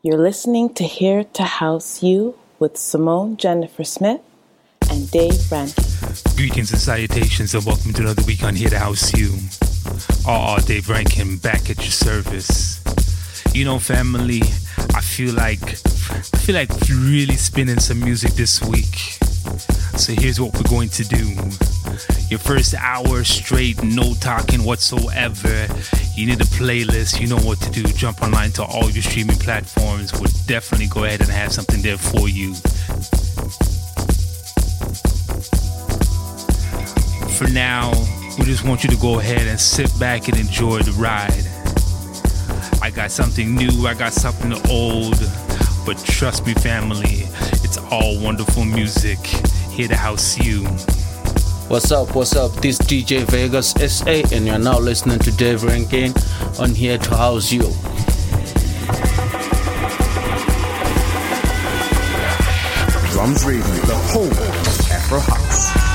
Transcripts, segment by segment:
You're listening to Here to House You with Simone Jennifer Smith and Dave Rankin. Greetings and salutations, and welcome to another week on Here to House You. RR Dave Rankin back at your service. You know, family, I feel like I feel like really spinning some music this week. So here's what we're going to do. Your first hour straight, no talking whatsoever. You need a playlist, you know what to do. Jump online to all your streaming platforms. We'll definitely go ahead and have something there for you. For now, we just want you to go ahead and sit back and enjoy the ride. I got something new, I got something old, but trust me, family, it's all wonderful music. Here to house you. What's up? What's up? This DJ Vegas SA, and you're now listening to Dave Rankin on Here to House You. Drums Radio, the home of Afro House.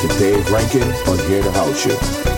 To Dave Rankin on Here to House You.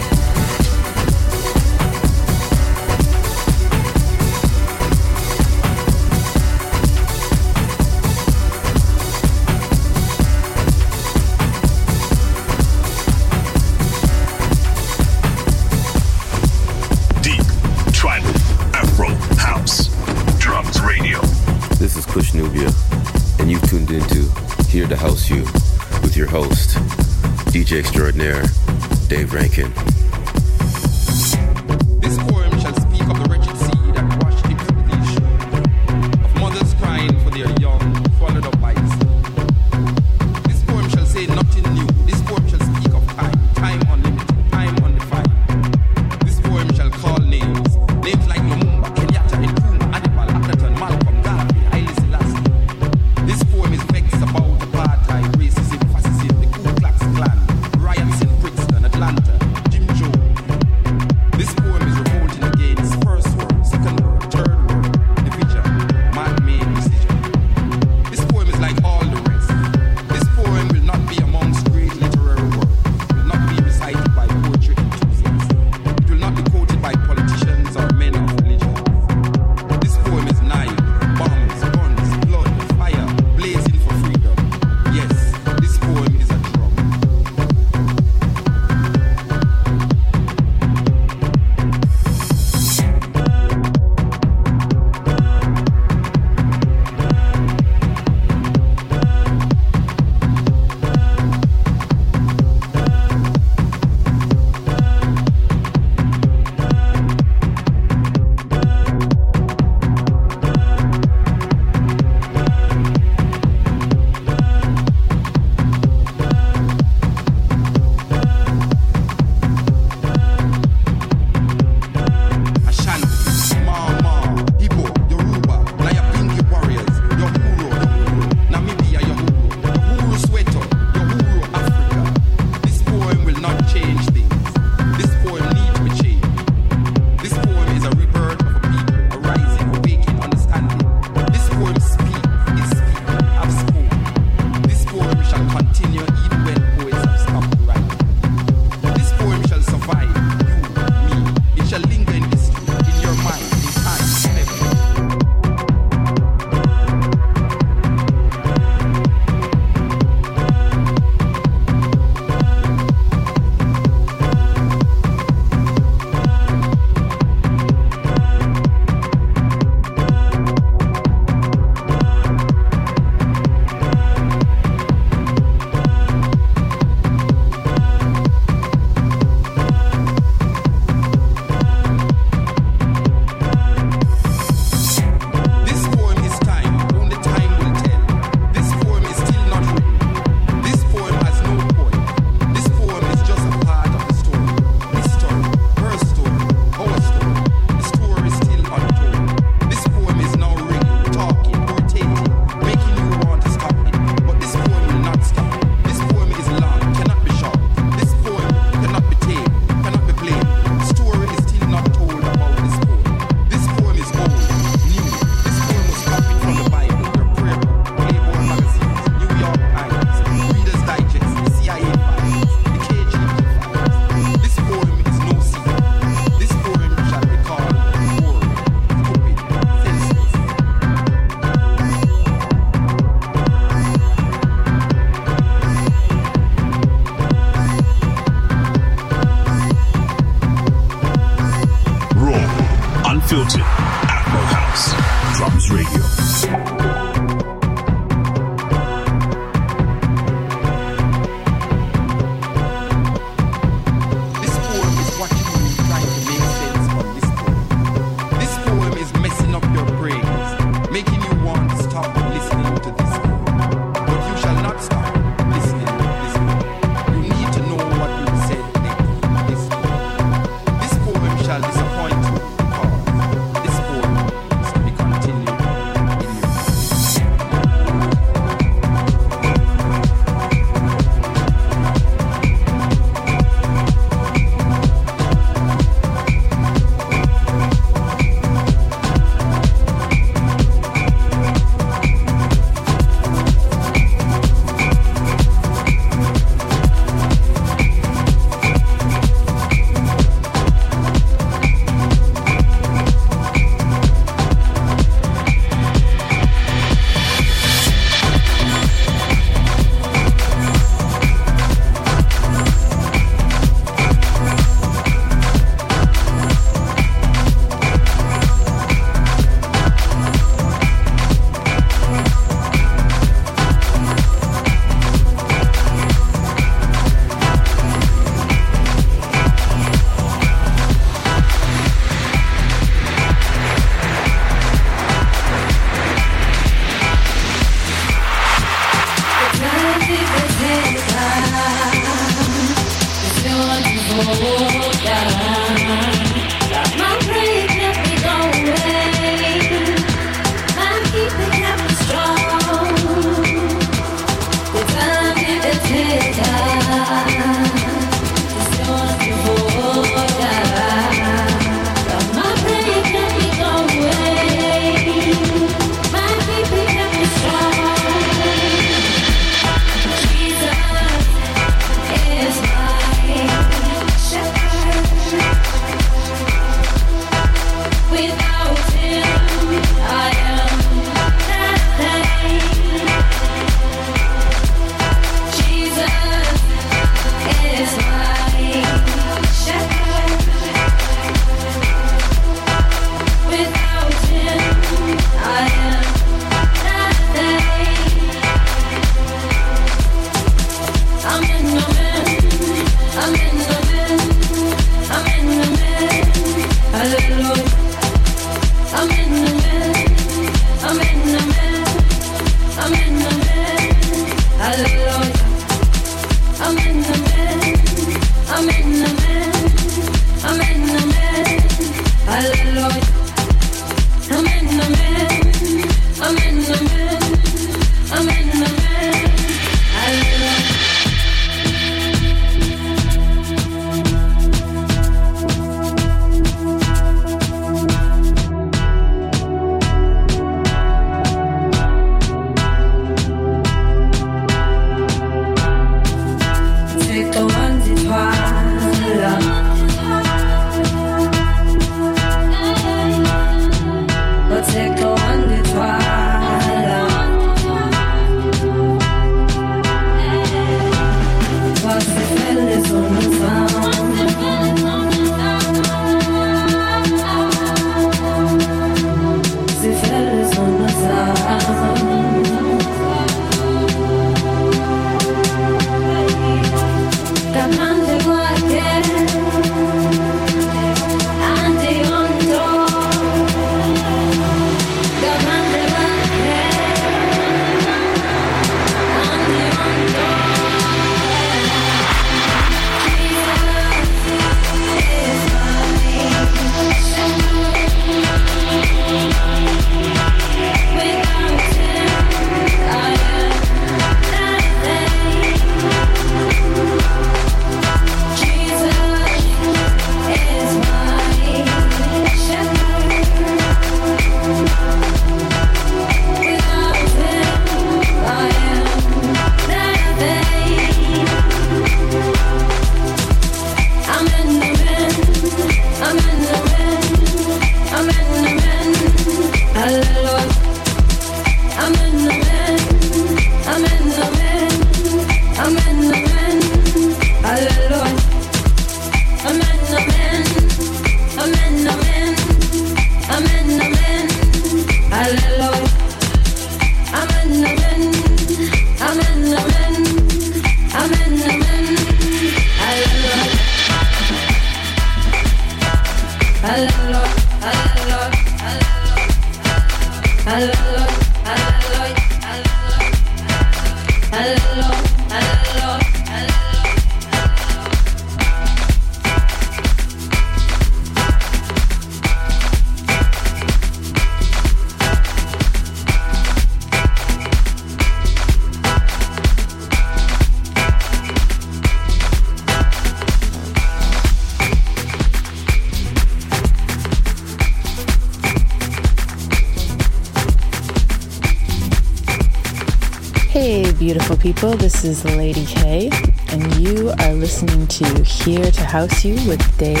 People. This is Lady K, and you are listening to Here to House You with Dave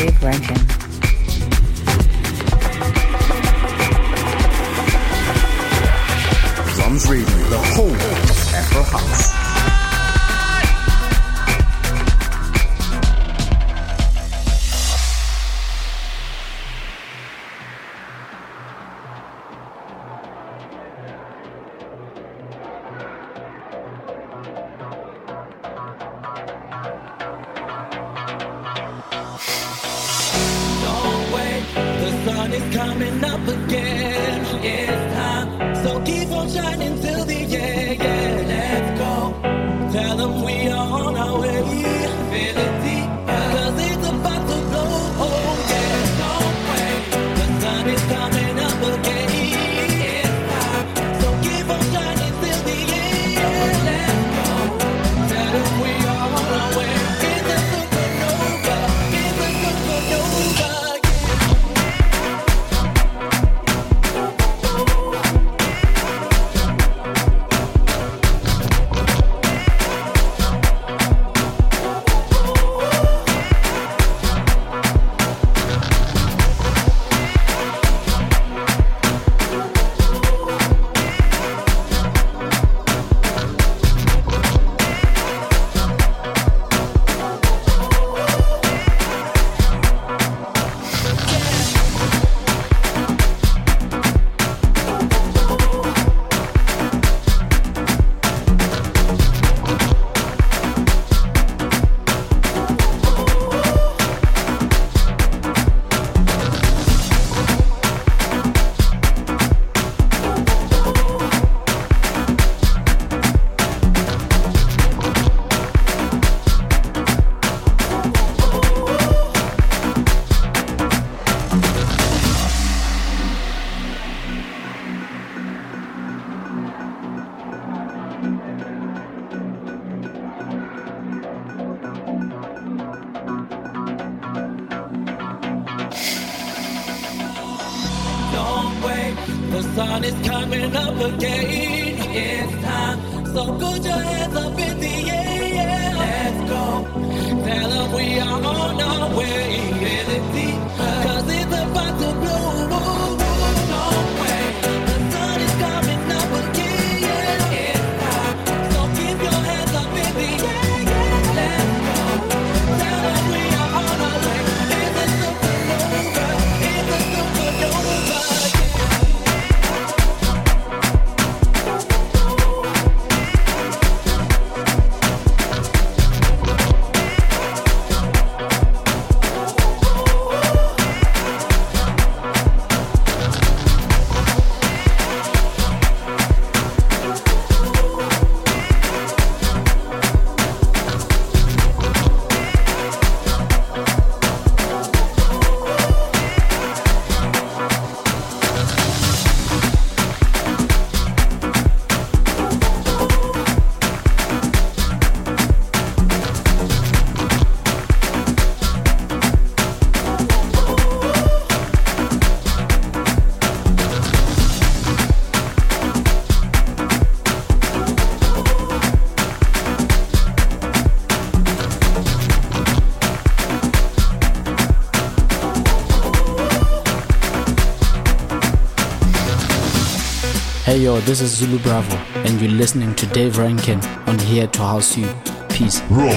Hey yo, this is Zulu Bravo, and you're listening to Dave Rankin on Here to House You. Peace. Raw,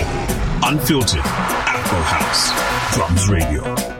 unfiltered, Afro House, Drums Radio.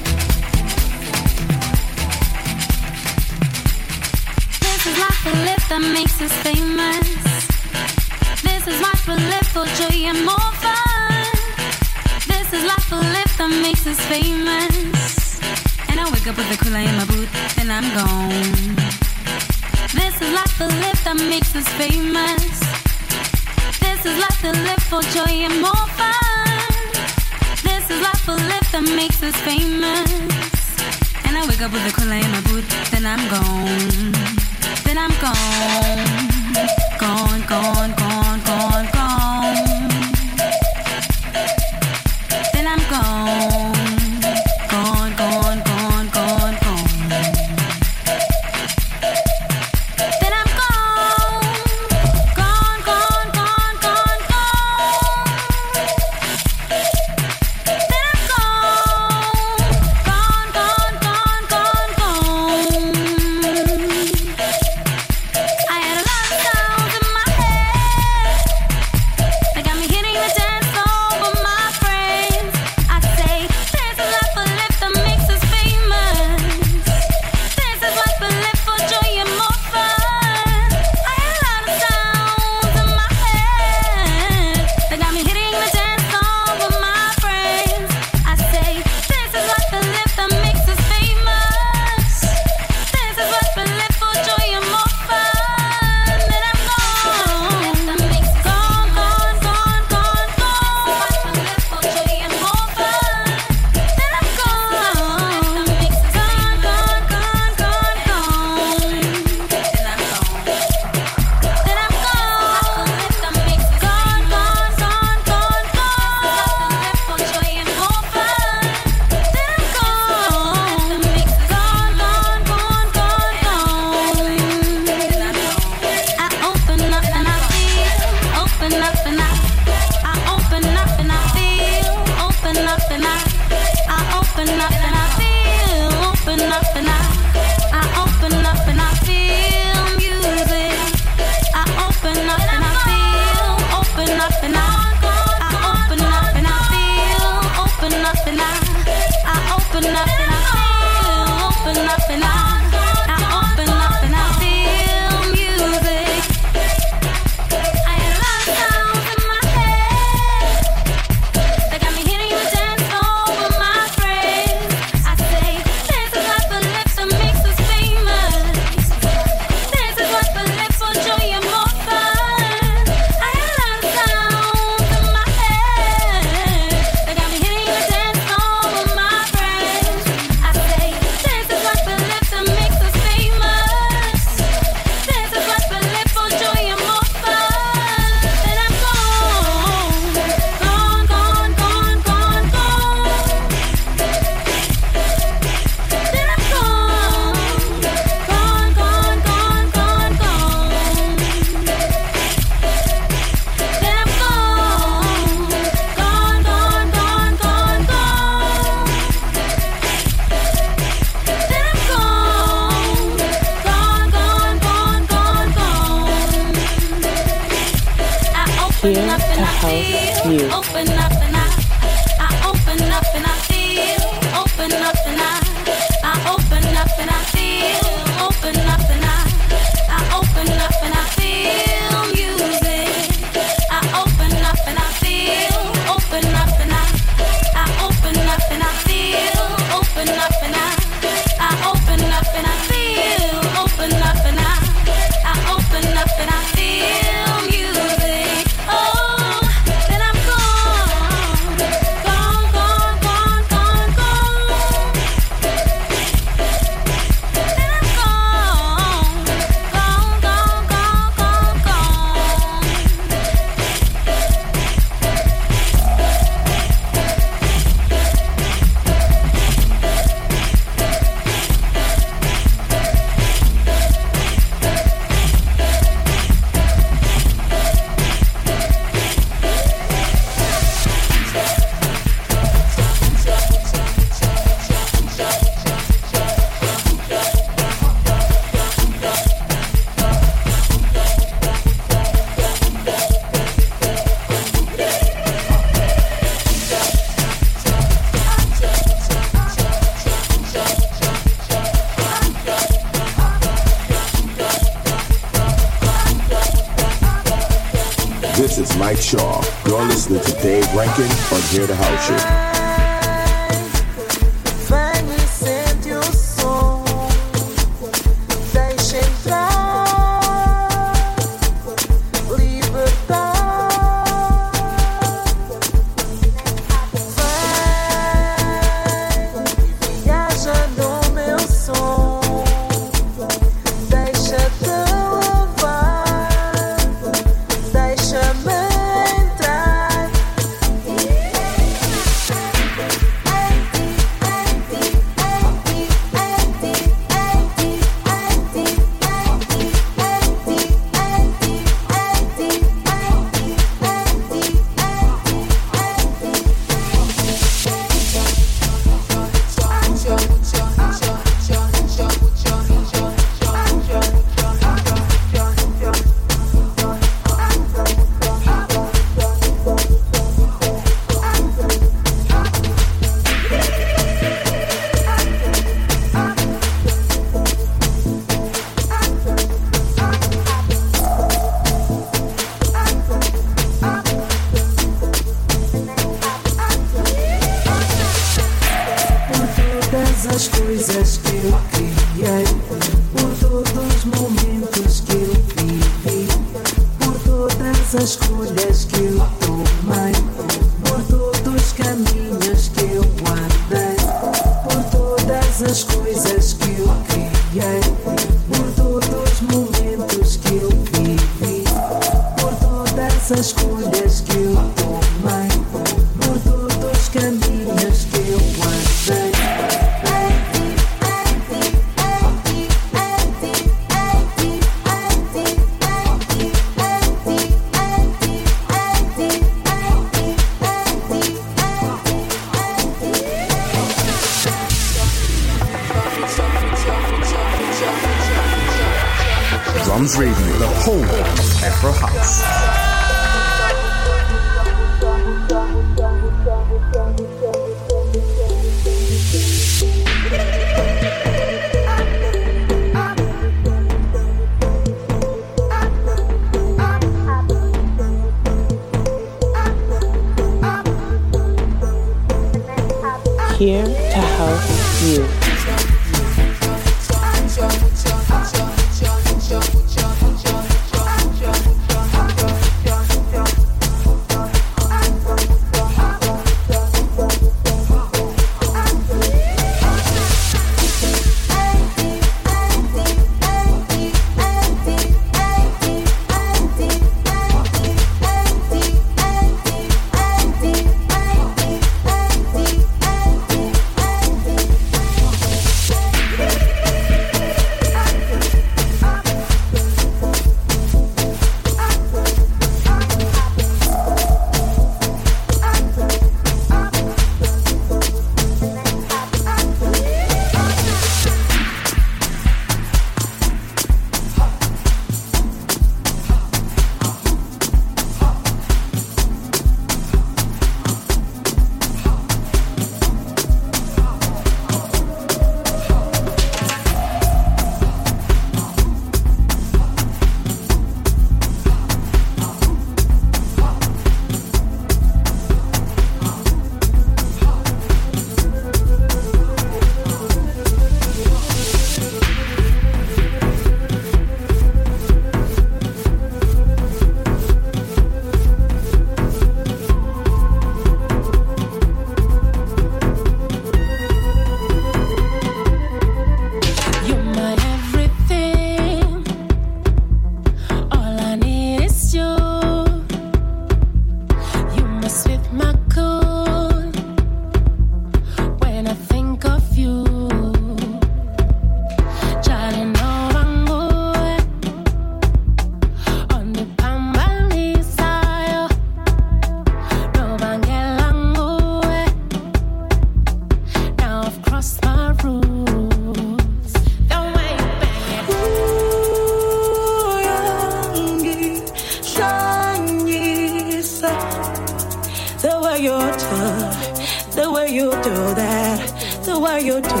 do that. The way you do,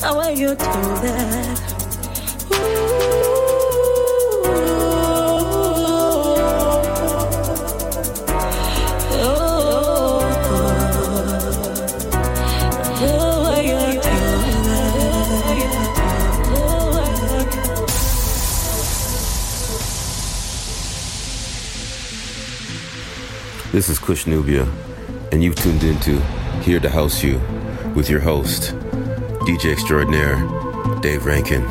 the way you do that. This is Kush Nubia, and you've tuned into here to House You with your host, DJ Extraordinaire, Dave Rankin.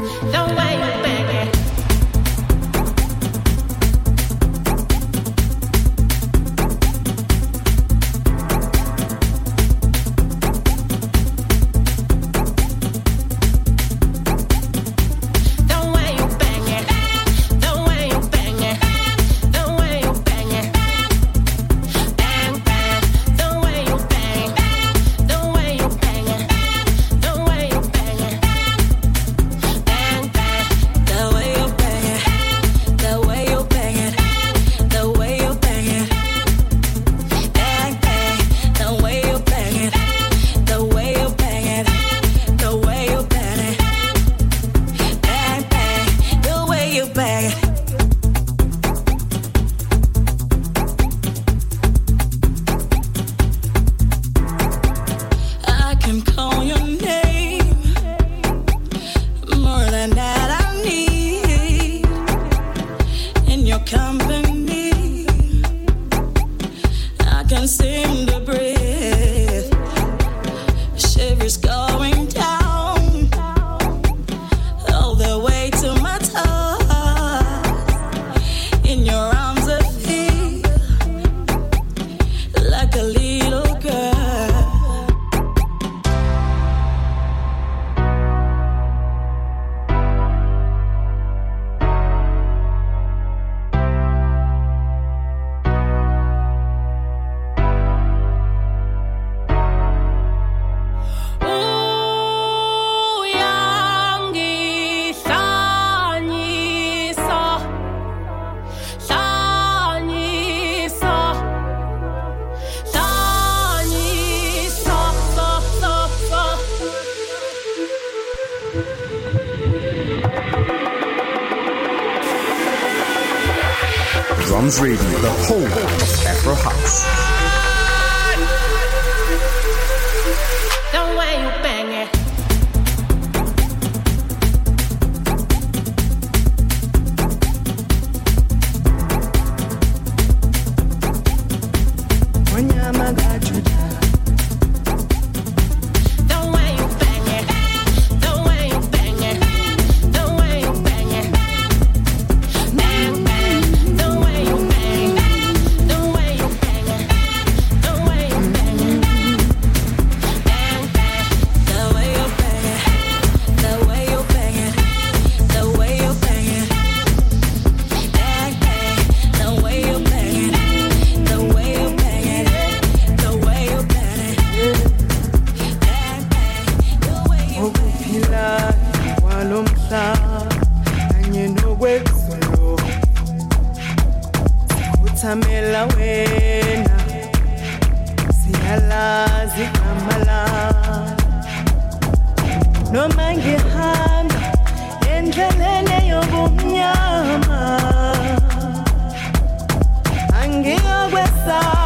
Pamela wena siyalazi igama lakho noma ngihamba endleleni yobumnyama angiyokwesaba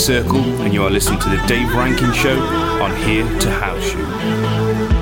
Circle, and you are listening to the Dave Rankin Show on Here to House You.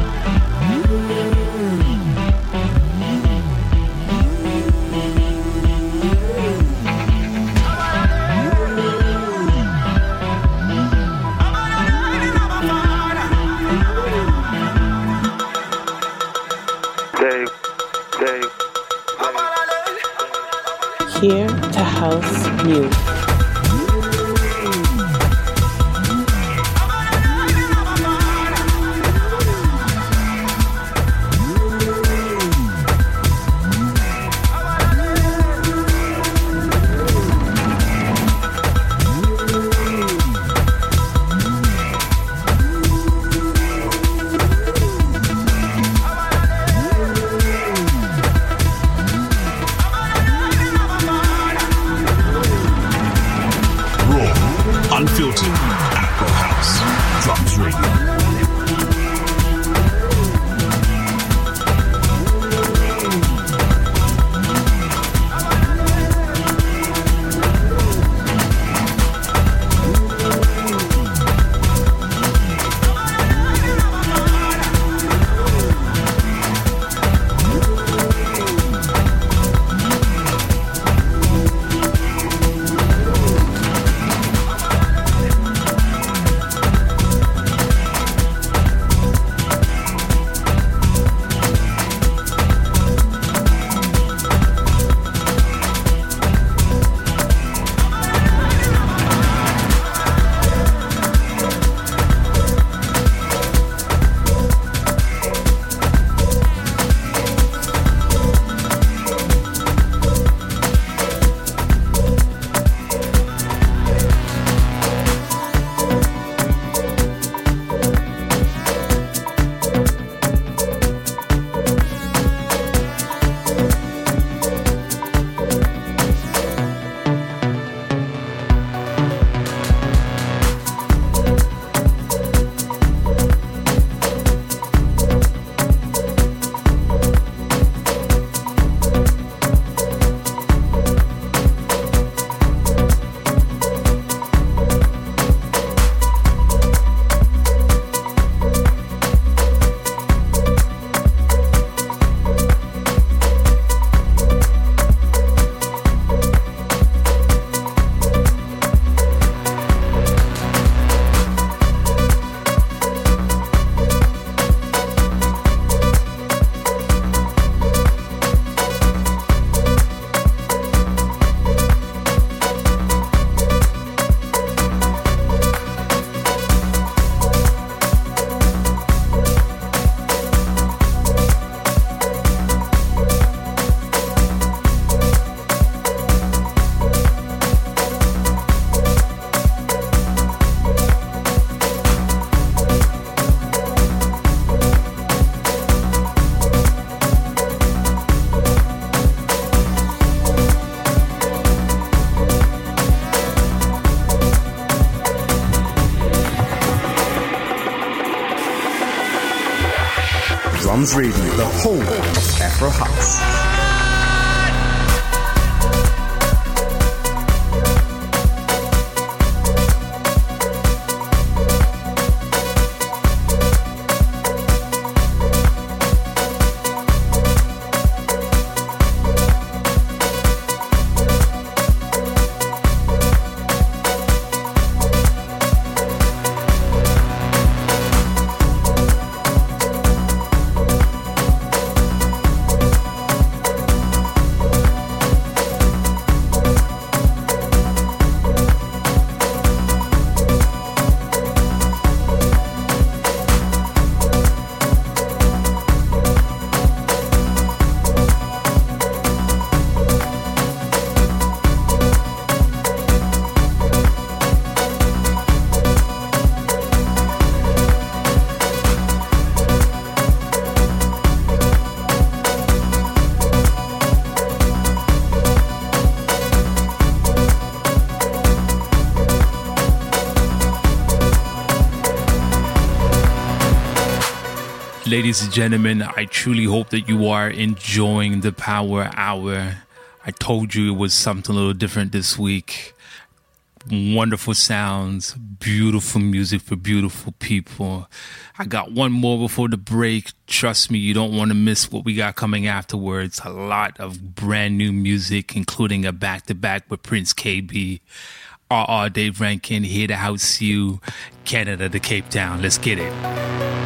Drums Radio, the of Afro House. Ladies and gentlemen, I truly hope that you are enjoying the Power Hour. I told you it was something a little different this week. wonderful sounds, beautiful music for beautiful people. I got one more before the break. Trust me, you don't want to miss what we got coming afterwards. A lot of brand new music, including a back to back with Prince Kaybee. RR Dave Rankin here to house you, Canada to Cape Town. Let's get it.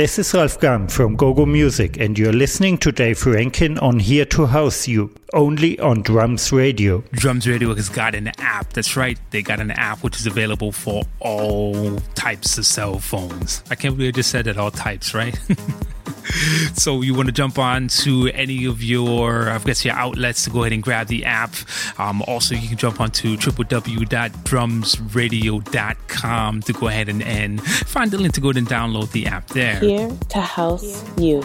This is Ralf Gum from GoGo Music, and you're listening to Dave Rankin on Here to House You, only on Drums Radio. Drums Radio has got an app. That's right, they got an app which is available for all types of cell phones. I can't believe I just said that all types, right? so you want to jump on to any of your, I guess, your outlets to go ahead and grab the app. Um, also, you can jump onto www.drumsradio.com to go ahead and, and find the link to go ahead and download the app there. Here to house you.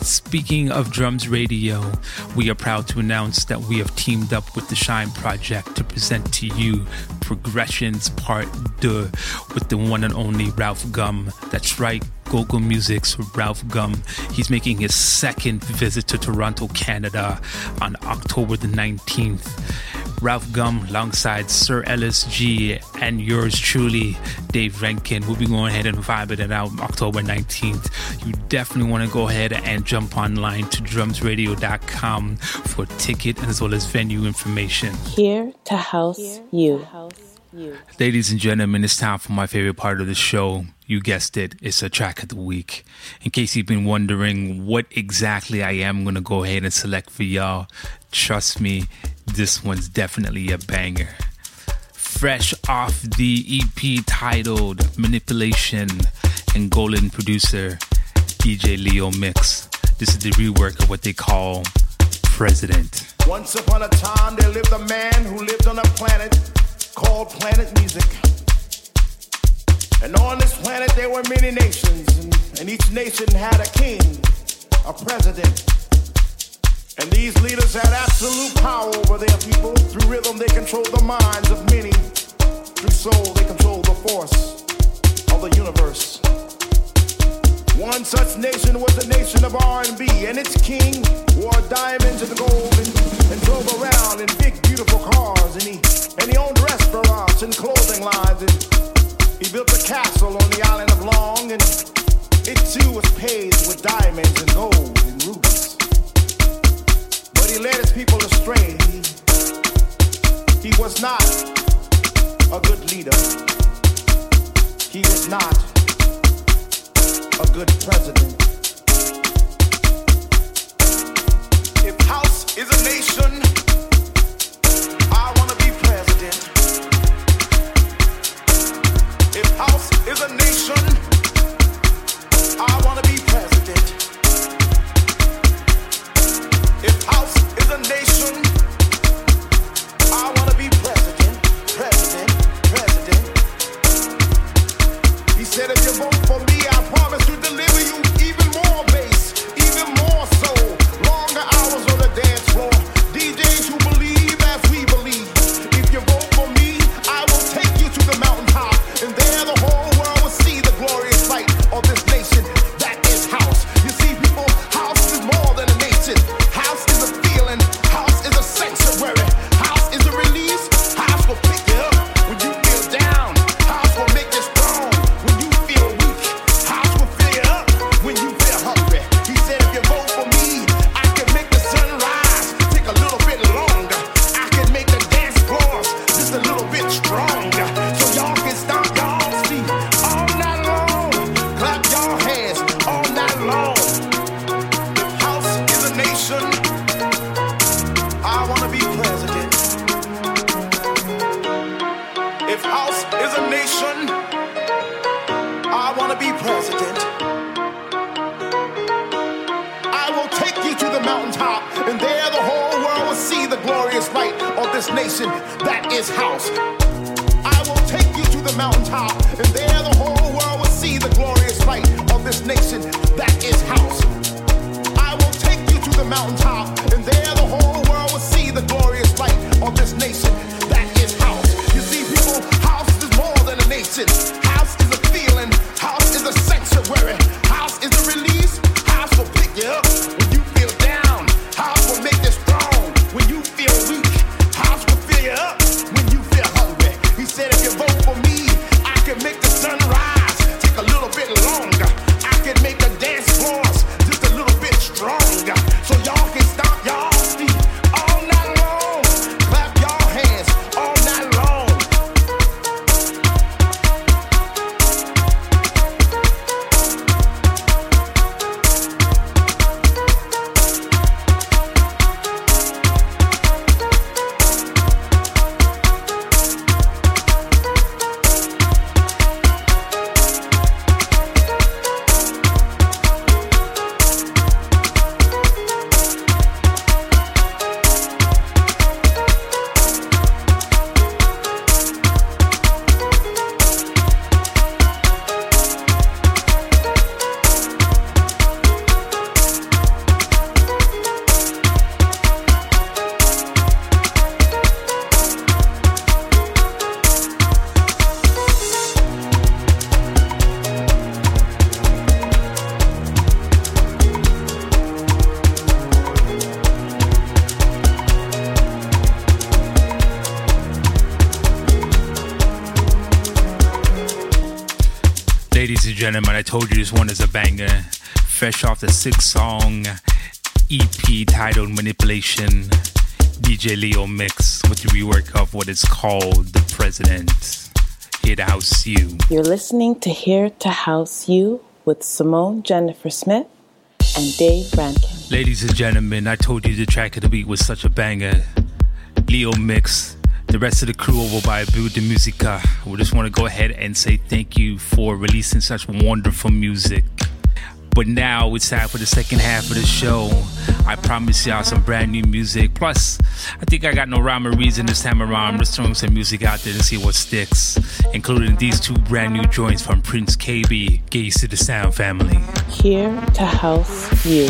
Speaking of Drums Radio, we are proud to announce that we have teamed up with the Shine Project to present to you Progressions Part 2 with the one and only Ralf Gum. That's right, GoGo Music's Ralf Gum. He's making his second visit to Toronto, Canada on October the 19th. Ralf Gum alongside Sir Ellis G and yours truly, Dave Rankin. We'll be going ahead and vibing it out October 19th. You definitely want to go ahead and jump online to drumsradio.com for ticket as well as venue information. Here to house you. Ladies and gentlemen, it's time for my favorite part of the show. You guessed it, it's a track of the week. In case you've been wondering what exactly I am going to go ahead and select for y'all, trust me, this one's definitely a banger. Fresh off the EP titled Manipulation and Golden producer DJ Leo Mix. This is the rework of what they call President. Once upon a time, there lived a man who lived on a planet called Planet Music. And on this planet, there were many nations, and, and each nation had a king, a president. And these leaders had absolute power over their people. Through rhythm, they controlled the minds of many. Through soul, they controlled the force of the universe. One such nation was the nation of R&B, and its king wore diamonds and gold and, and drove around in big, beautiful cars, and he and he owned restaurants and clothing lines, and he built a castle on the island of Long, and it too was paved with diamonds and gold and rubies. But he led his people astray. He, he was not a good leader. He was not good president. Rework of what is called The President. Here to house you. You're listening to Here to House You with Simone Jennifer Smith and Dave Rankin. Ladies and gentlemen, I told you the track of the week was such a banger. Leo Mix, the rest of the crew over by Build the Musica. We just want to go ahead and say thank you for releasing such wonderful music. But now it's time for the second half of the show. I promise y'all some brand new music. Plus, I think I got no rhyme or reason this time around. I'm just throwing some music out there and see what sticks, including these two brand new joints from Prince KB, Get Used to the Sound family. Here to house you.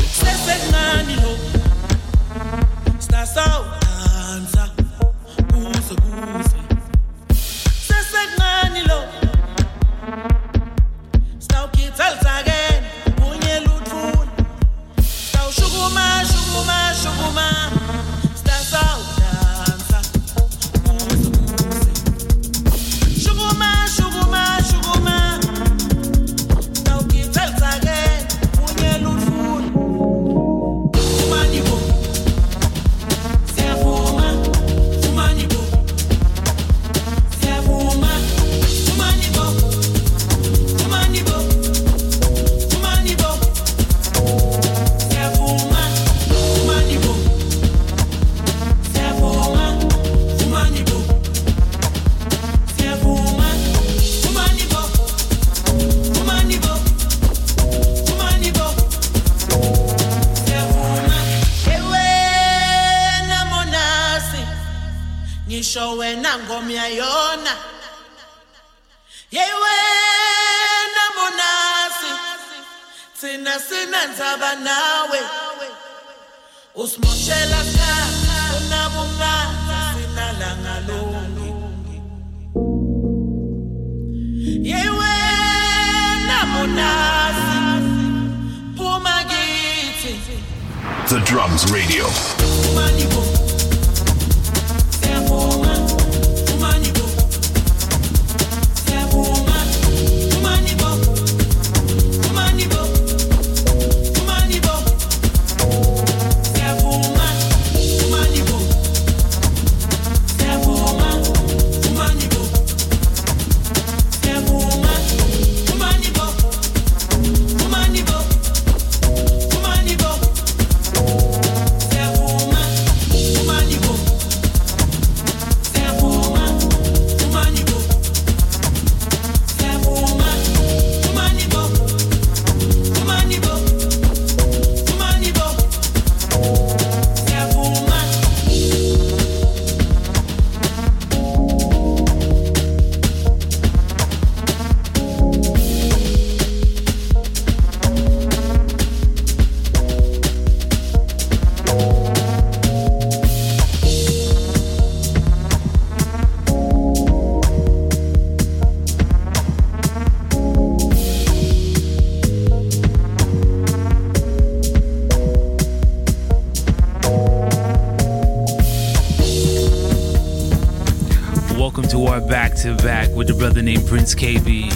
To back with a brother named Prince KB.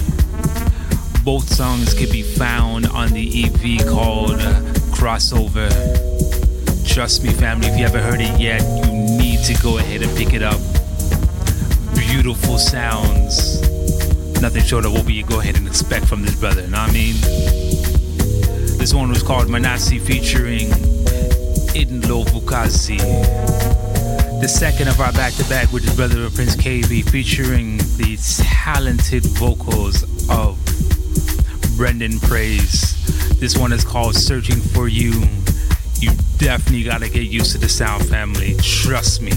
Both songs can be found on the EP called uh, Crossover. Trust me, family, if you haven't heard it yet, you need to go ahead and pick it up. Beautiful sounds. Nothing short of what we go ahead and expect from this brother, know what I mean? This one was called Manasi featuring Idnlo Vukazi. The second of our back to back which is brother of Prince KB, featuring the talented vocals of Brendan Praise. This one is called Searching for You. You definitely gotta get used to the sound family. Trust me.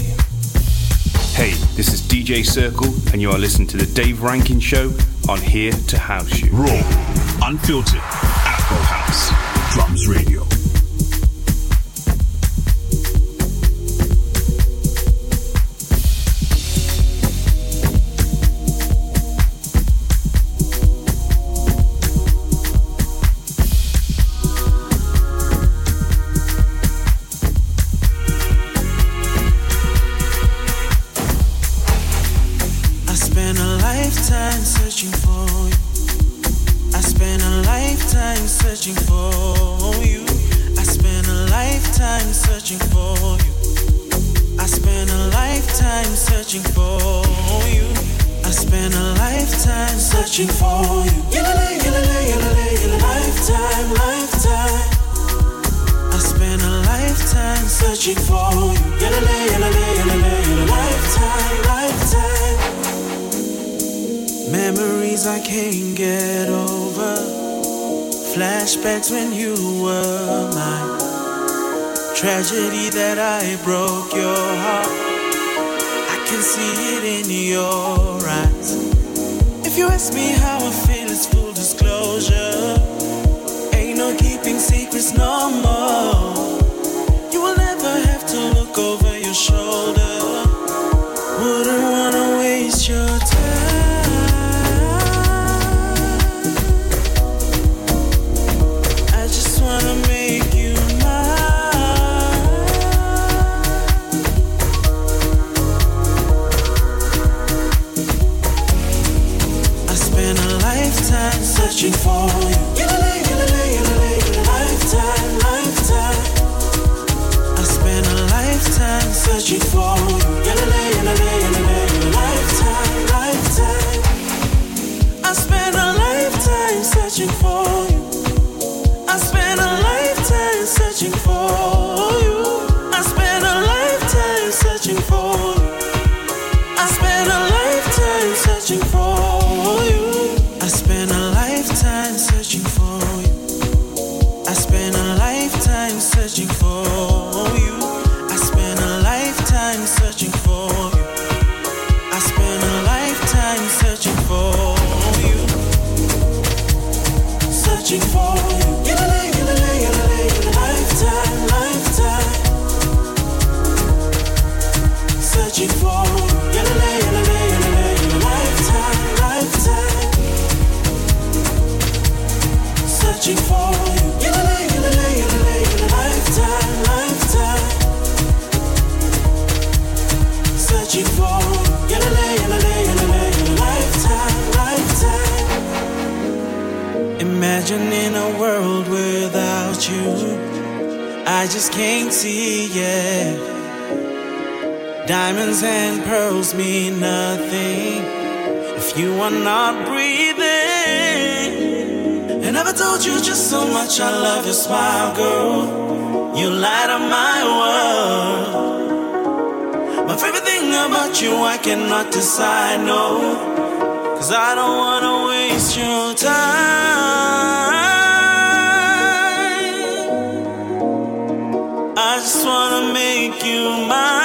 Hey, this is DJ Circle, and you are listening to the Dave Rankin Show on Here to House You. Raw, unfiltered, Afro House, Drums Radio. I just wanna make you mine.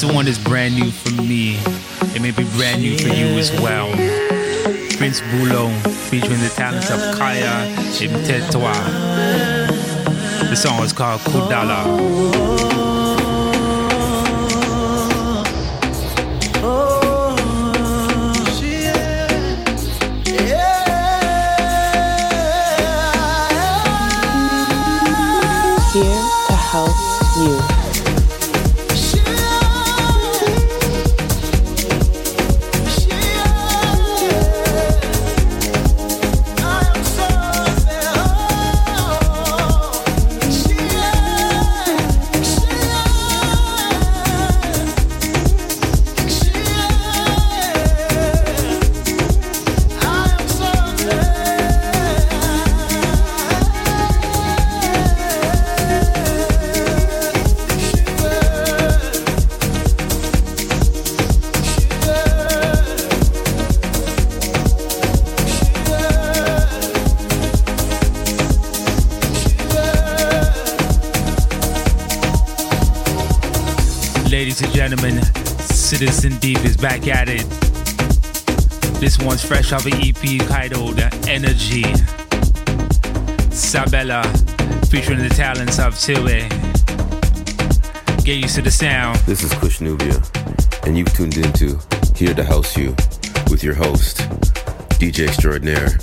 This one is brand new for me. It may be brand new for you as well. Prince Bulo featuring the talents of Kaya Imtetwa. The song is called Kudala. Back at it. This one's fresh off an EP titled Energy. Sabella featuring the talents of Tilly. Get used to the sound. This is Kush Nubia, and you've tuned into Here to House You with your host, DJ Extraordinaire,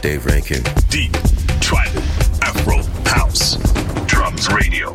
Dave Rankin. Deep, tribal, Afro, House, Drums Radio.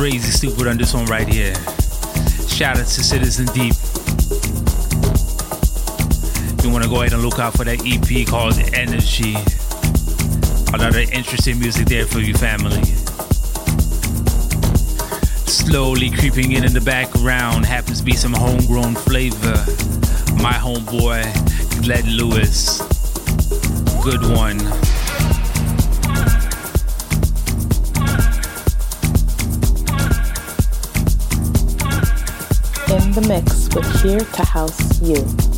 Crazy stupid on this one right here. Shout out to Citizen Deep. You want to go ahead and look out for that EP called Energy. A lot of interesting music there for you, family. Slowly creeping in in the background happens to be some homegrown flavor. My homeboy, Glenn Lewis. Good one. In the mix with Here to House You.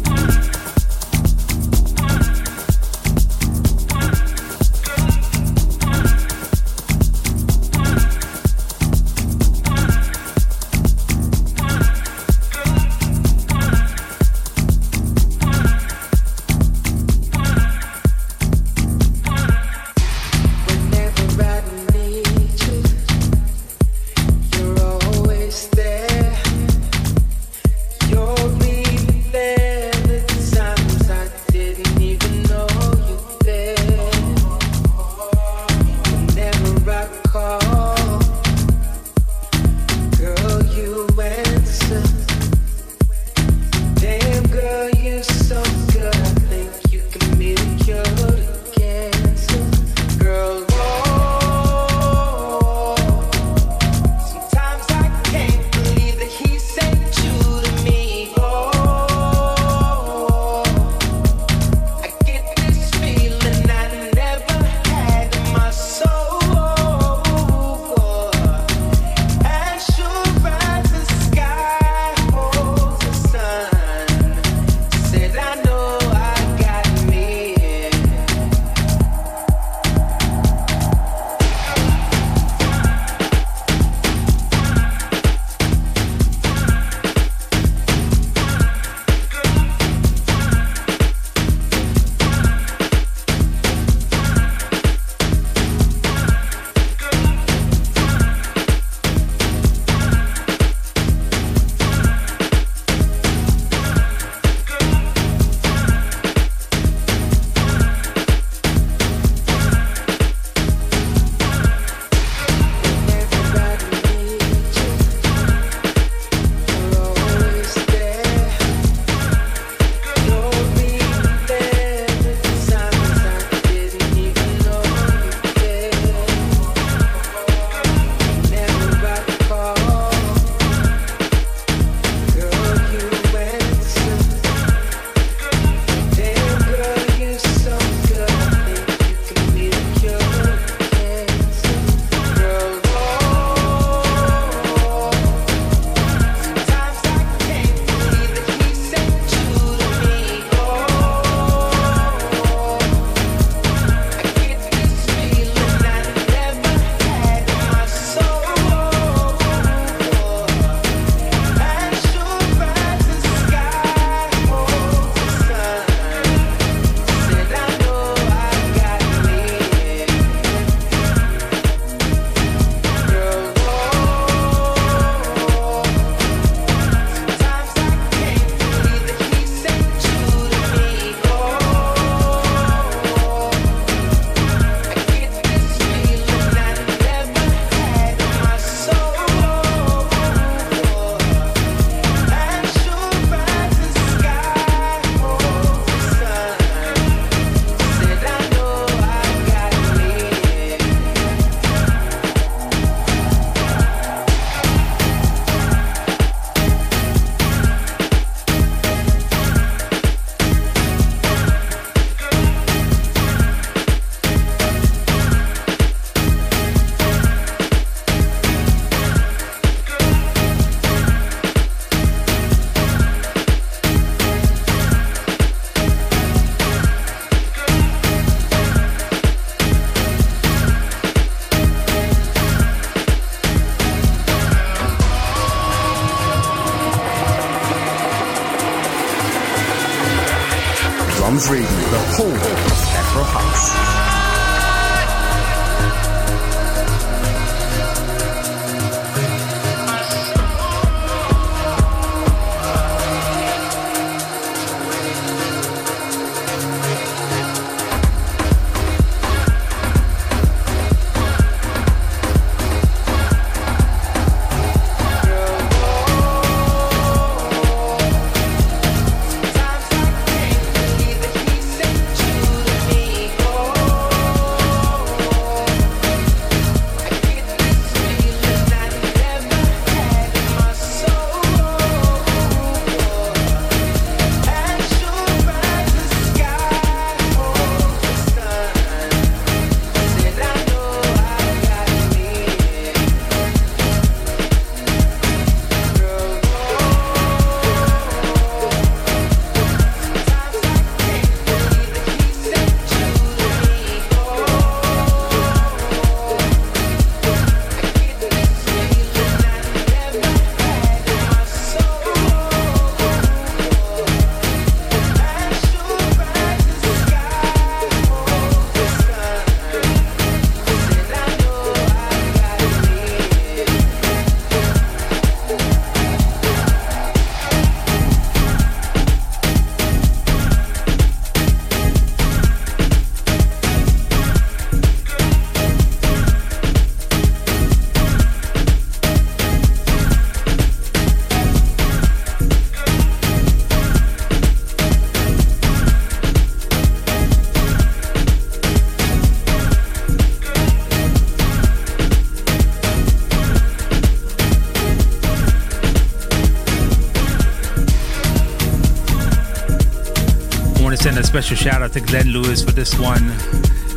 Special shout out to Glenn Lewis for this one.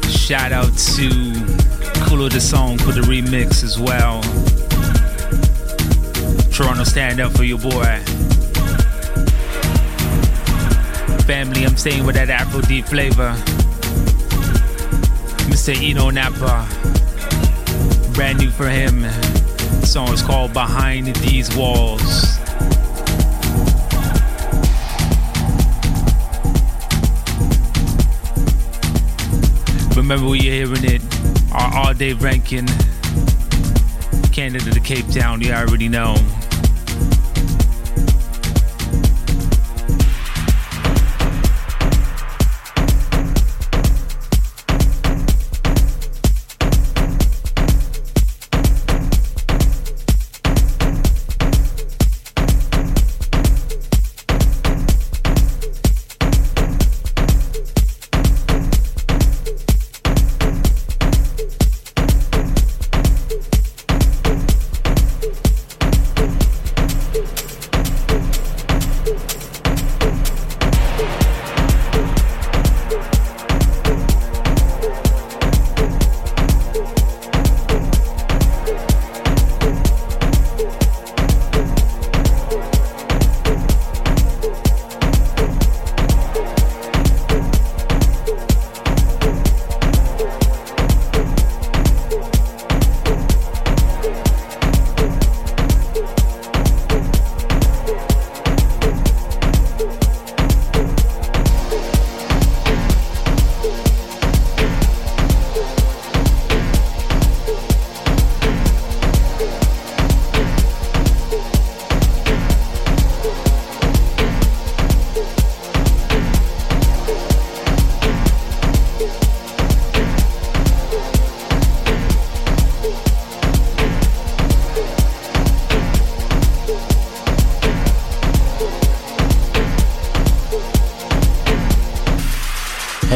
Shout out to Kulo the Song for the remix as well. Toronto, stand up for your boy. Family, I'm staying with that Afro deep flavor. Mr. Enoo Napa. Brand new for him. The song is called Behind These Walls. Remember we hearing it. Our all Dave Rankin. Canada to Cape Town, you already know.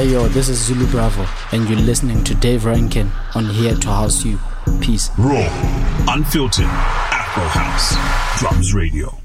This is Zulu Bravo, and you're listening to Dave Rankin on Here to House You. Peace. Raw, unfiltered, Afro House, Drums Radio.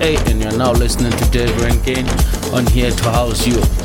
And you're now listening to Dave Rankin on Here to House You.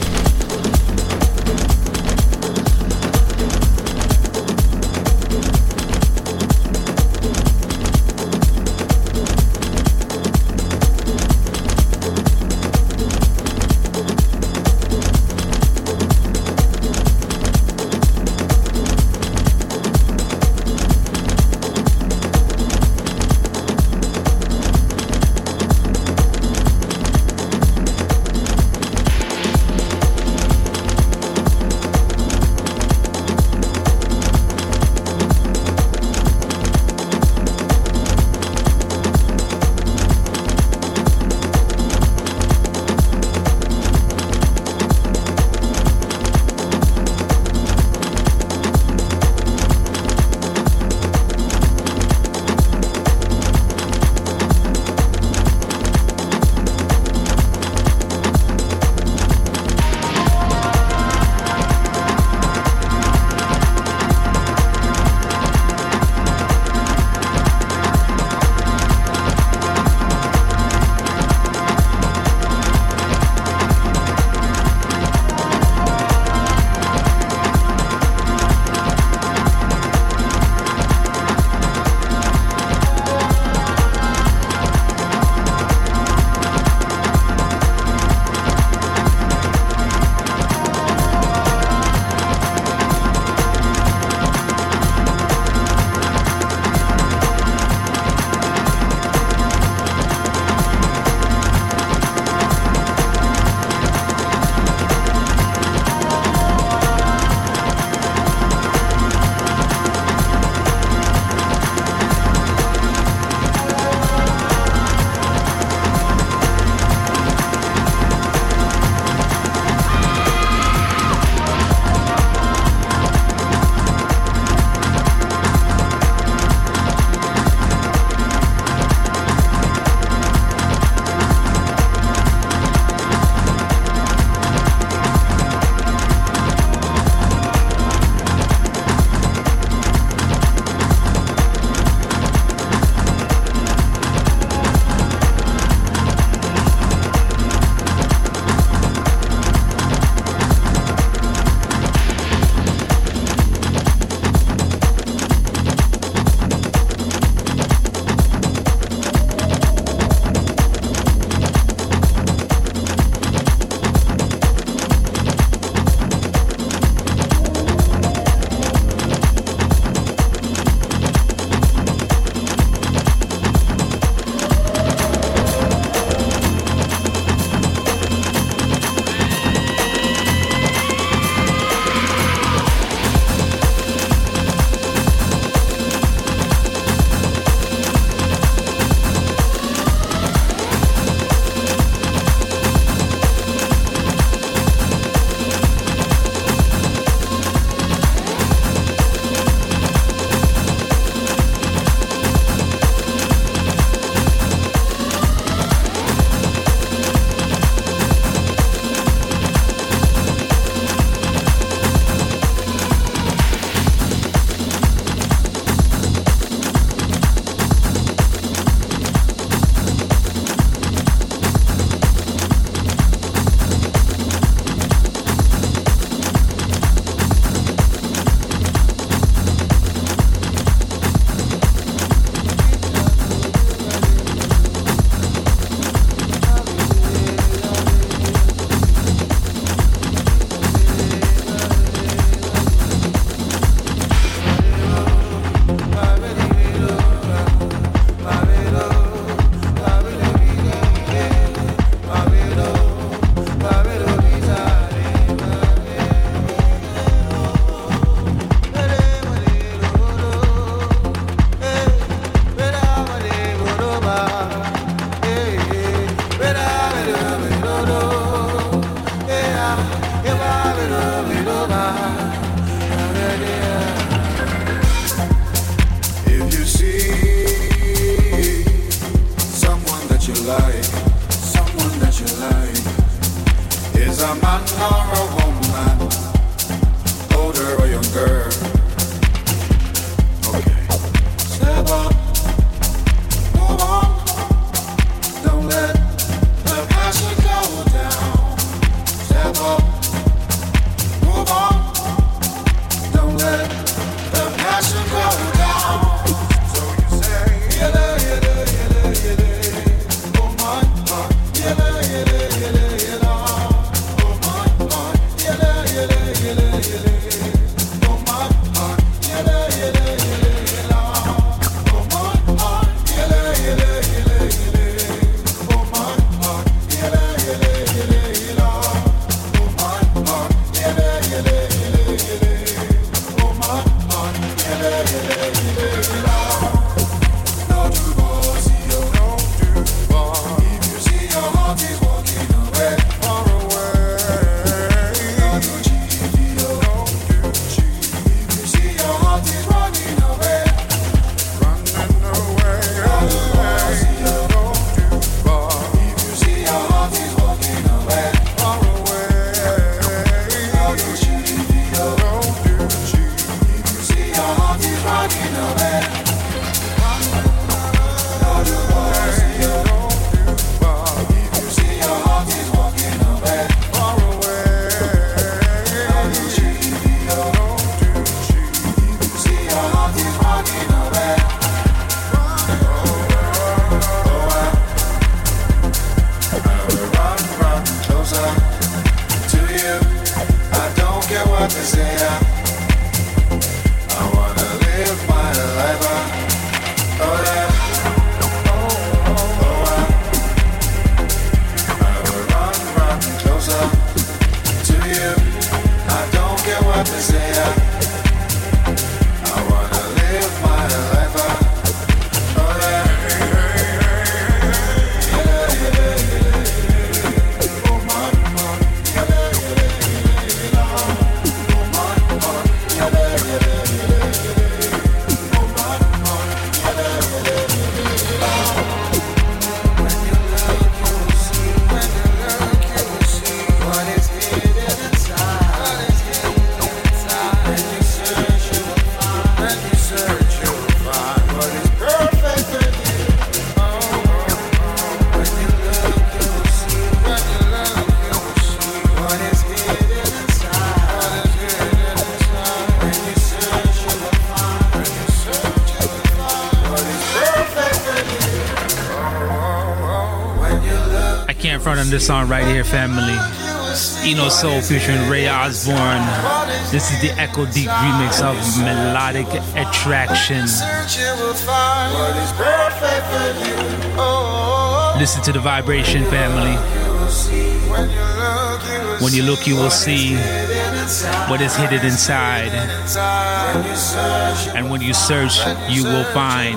a man or a song right here, family. Eno Soul featuring Ray Osborne. This is the Echo Deep remix of Melodic Attraction. Listen to the vibration, family. When you look, you will see what is hidden inside. And when you search, you will find.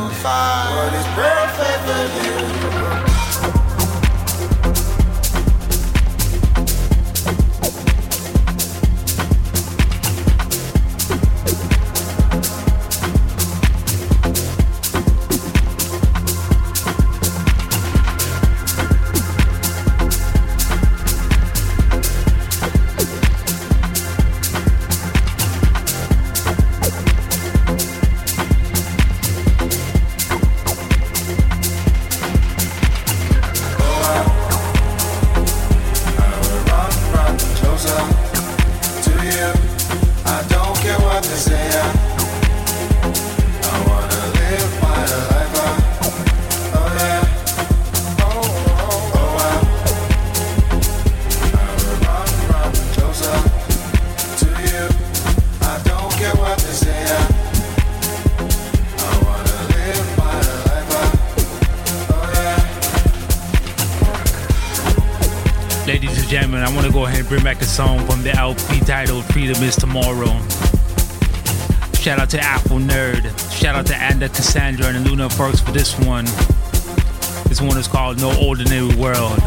freedom tomorrow. Shout out to Apple Nerd. Shout out to Anda Cassandra and Luna Perks for this one. This one is called No Ordinary World.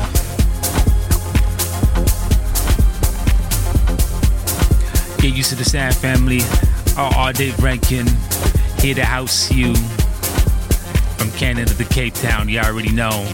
Get used to the Sand Family. R.R. Dave Rankin. Here to house you. From Canada to Cape Town, you already know.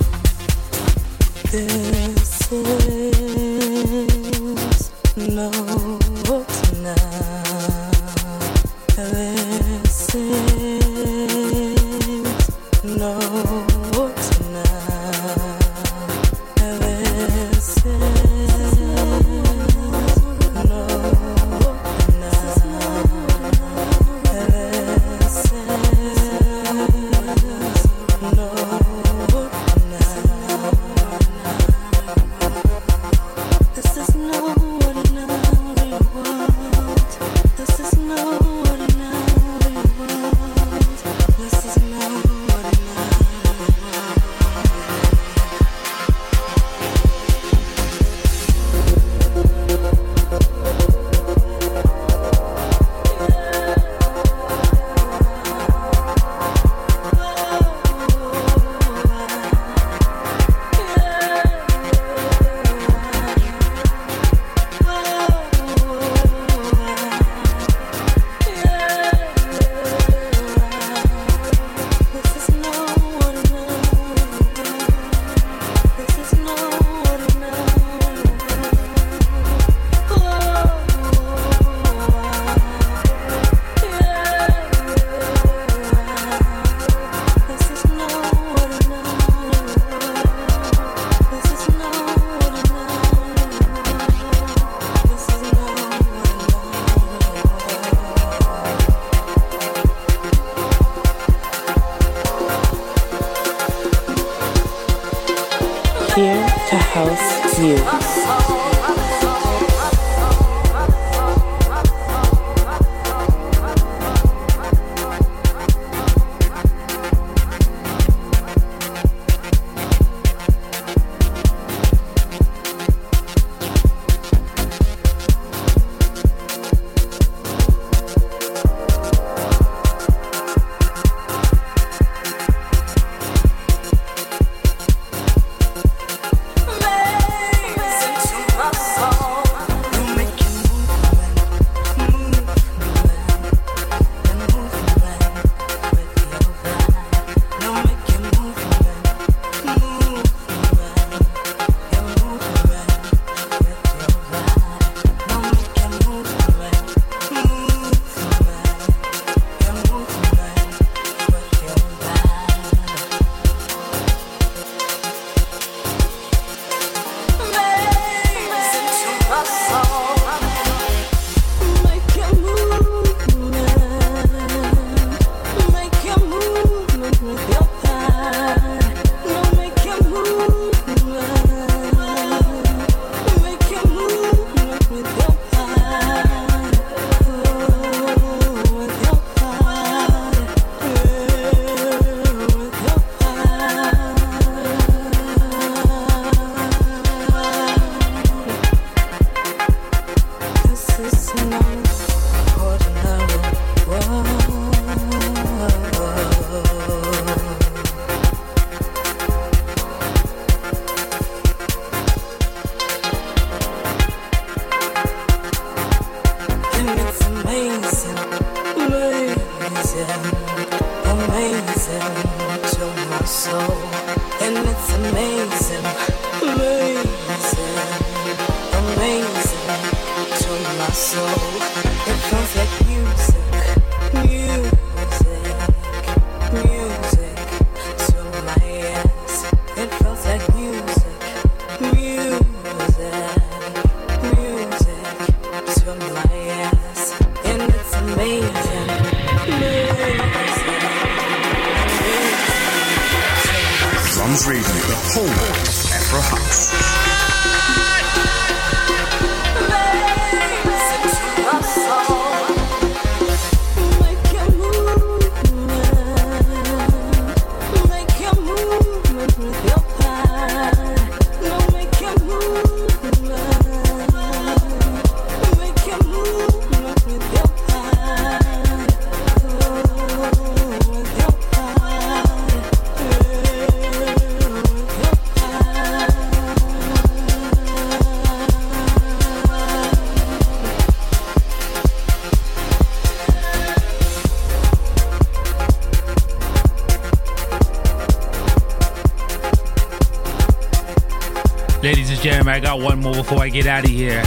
I got one more before I get out of here.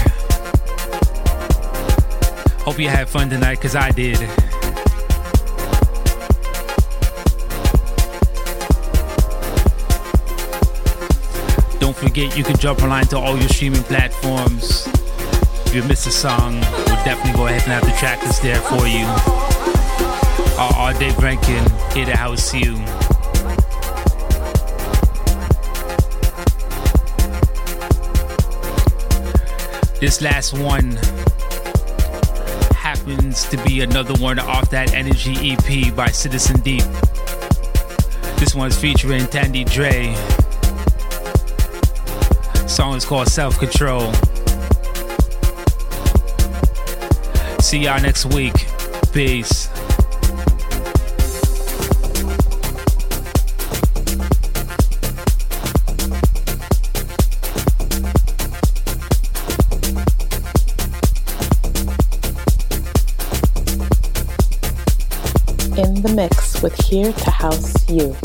Hope you had fun tonight, because I did. Don't forget, you can jump online to all your streaming platforms. If you missed a song, we'll definitely go ahead and have the track list there for you. Uh, all, all Dave Rankin, here to house you. This last one happens to be another one off that Energy EP by Citizen Deep. This one's featuring Tandy Dre. Song is called Self Control. See y'all next week. Peace. The mix with Here to House You.